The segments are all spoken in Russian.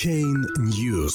Блокчейн News.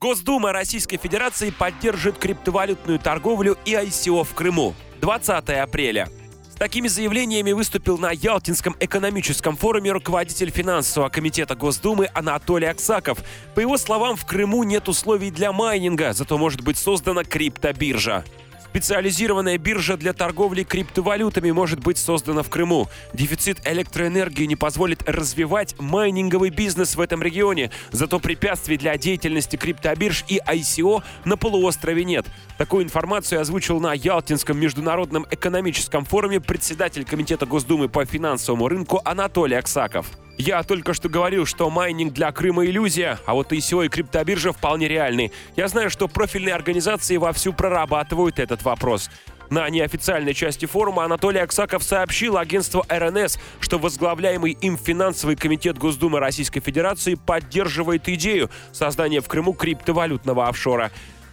Госдума Российской Федерации поддержит криптовалютную торговлю и ICO в Крыму. 20 апреля. С такими заявлениями выступил на Ялтинском экономическом форуме руководитель финансового комитета Госдумы Анатолий Аксаков. По его словам, в Крыму нет условий для майнинга, зато может быть создана криптобиржа. Специализированная биржа для торговли криптовалютами может быть создана в Крыму. Дефицит электроэнергии не позволит развивать майнинговый бизнес в этом регионе. Зато препятствий для деятельности криптобирж и ICO на полуострове нет. Такую информацию озвучил на Ялтинском международном экономическом форуме председатель Комитета Госдумы по финансовому рынку Анатолий Аксаков. Я только что говорил, что майнинг для Крыма иллюзия, а вот ICO и криптобиржа вполне реальны. Я знаю, что профильные организации вовсю прорабатывают этот вопрос. На неофициальной части форума Анатолий Аксаков сообщил агентству РНС, что возглавляемый им финансовый комитет Госдумы Российской Федерации поддерживает идею создания в Крыму криптовалютного офшора.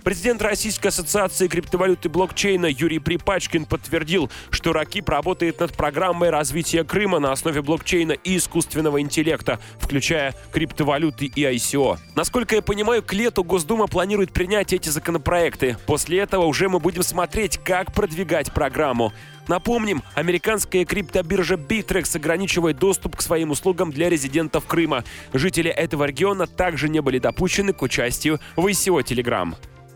Президент Российской ассоциации криптовалюты блокчейна Юрий Припачкин подтвердил, что РАКИП работает над программой развития Крыма на основе блокчейна и искусственного интеллекта, включая криптовалюты и ICO. Насколько я понимаю, к лету Госдума планирует принять эти законопроекты. После этого уже мы будем смотреть, как продвигать программу. Напомним, американская криптобиржа Bittrex ограничивает доступ к своим услугам для резидентов Крыма. Жители этого региона также не были допущены к участию в ICO Telegram.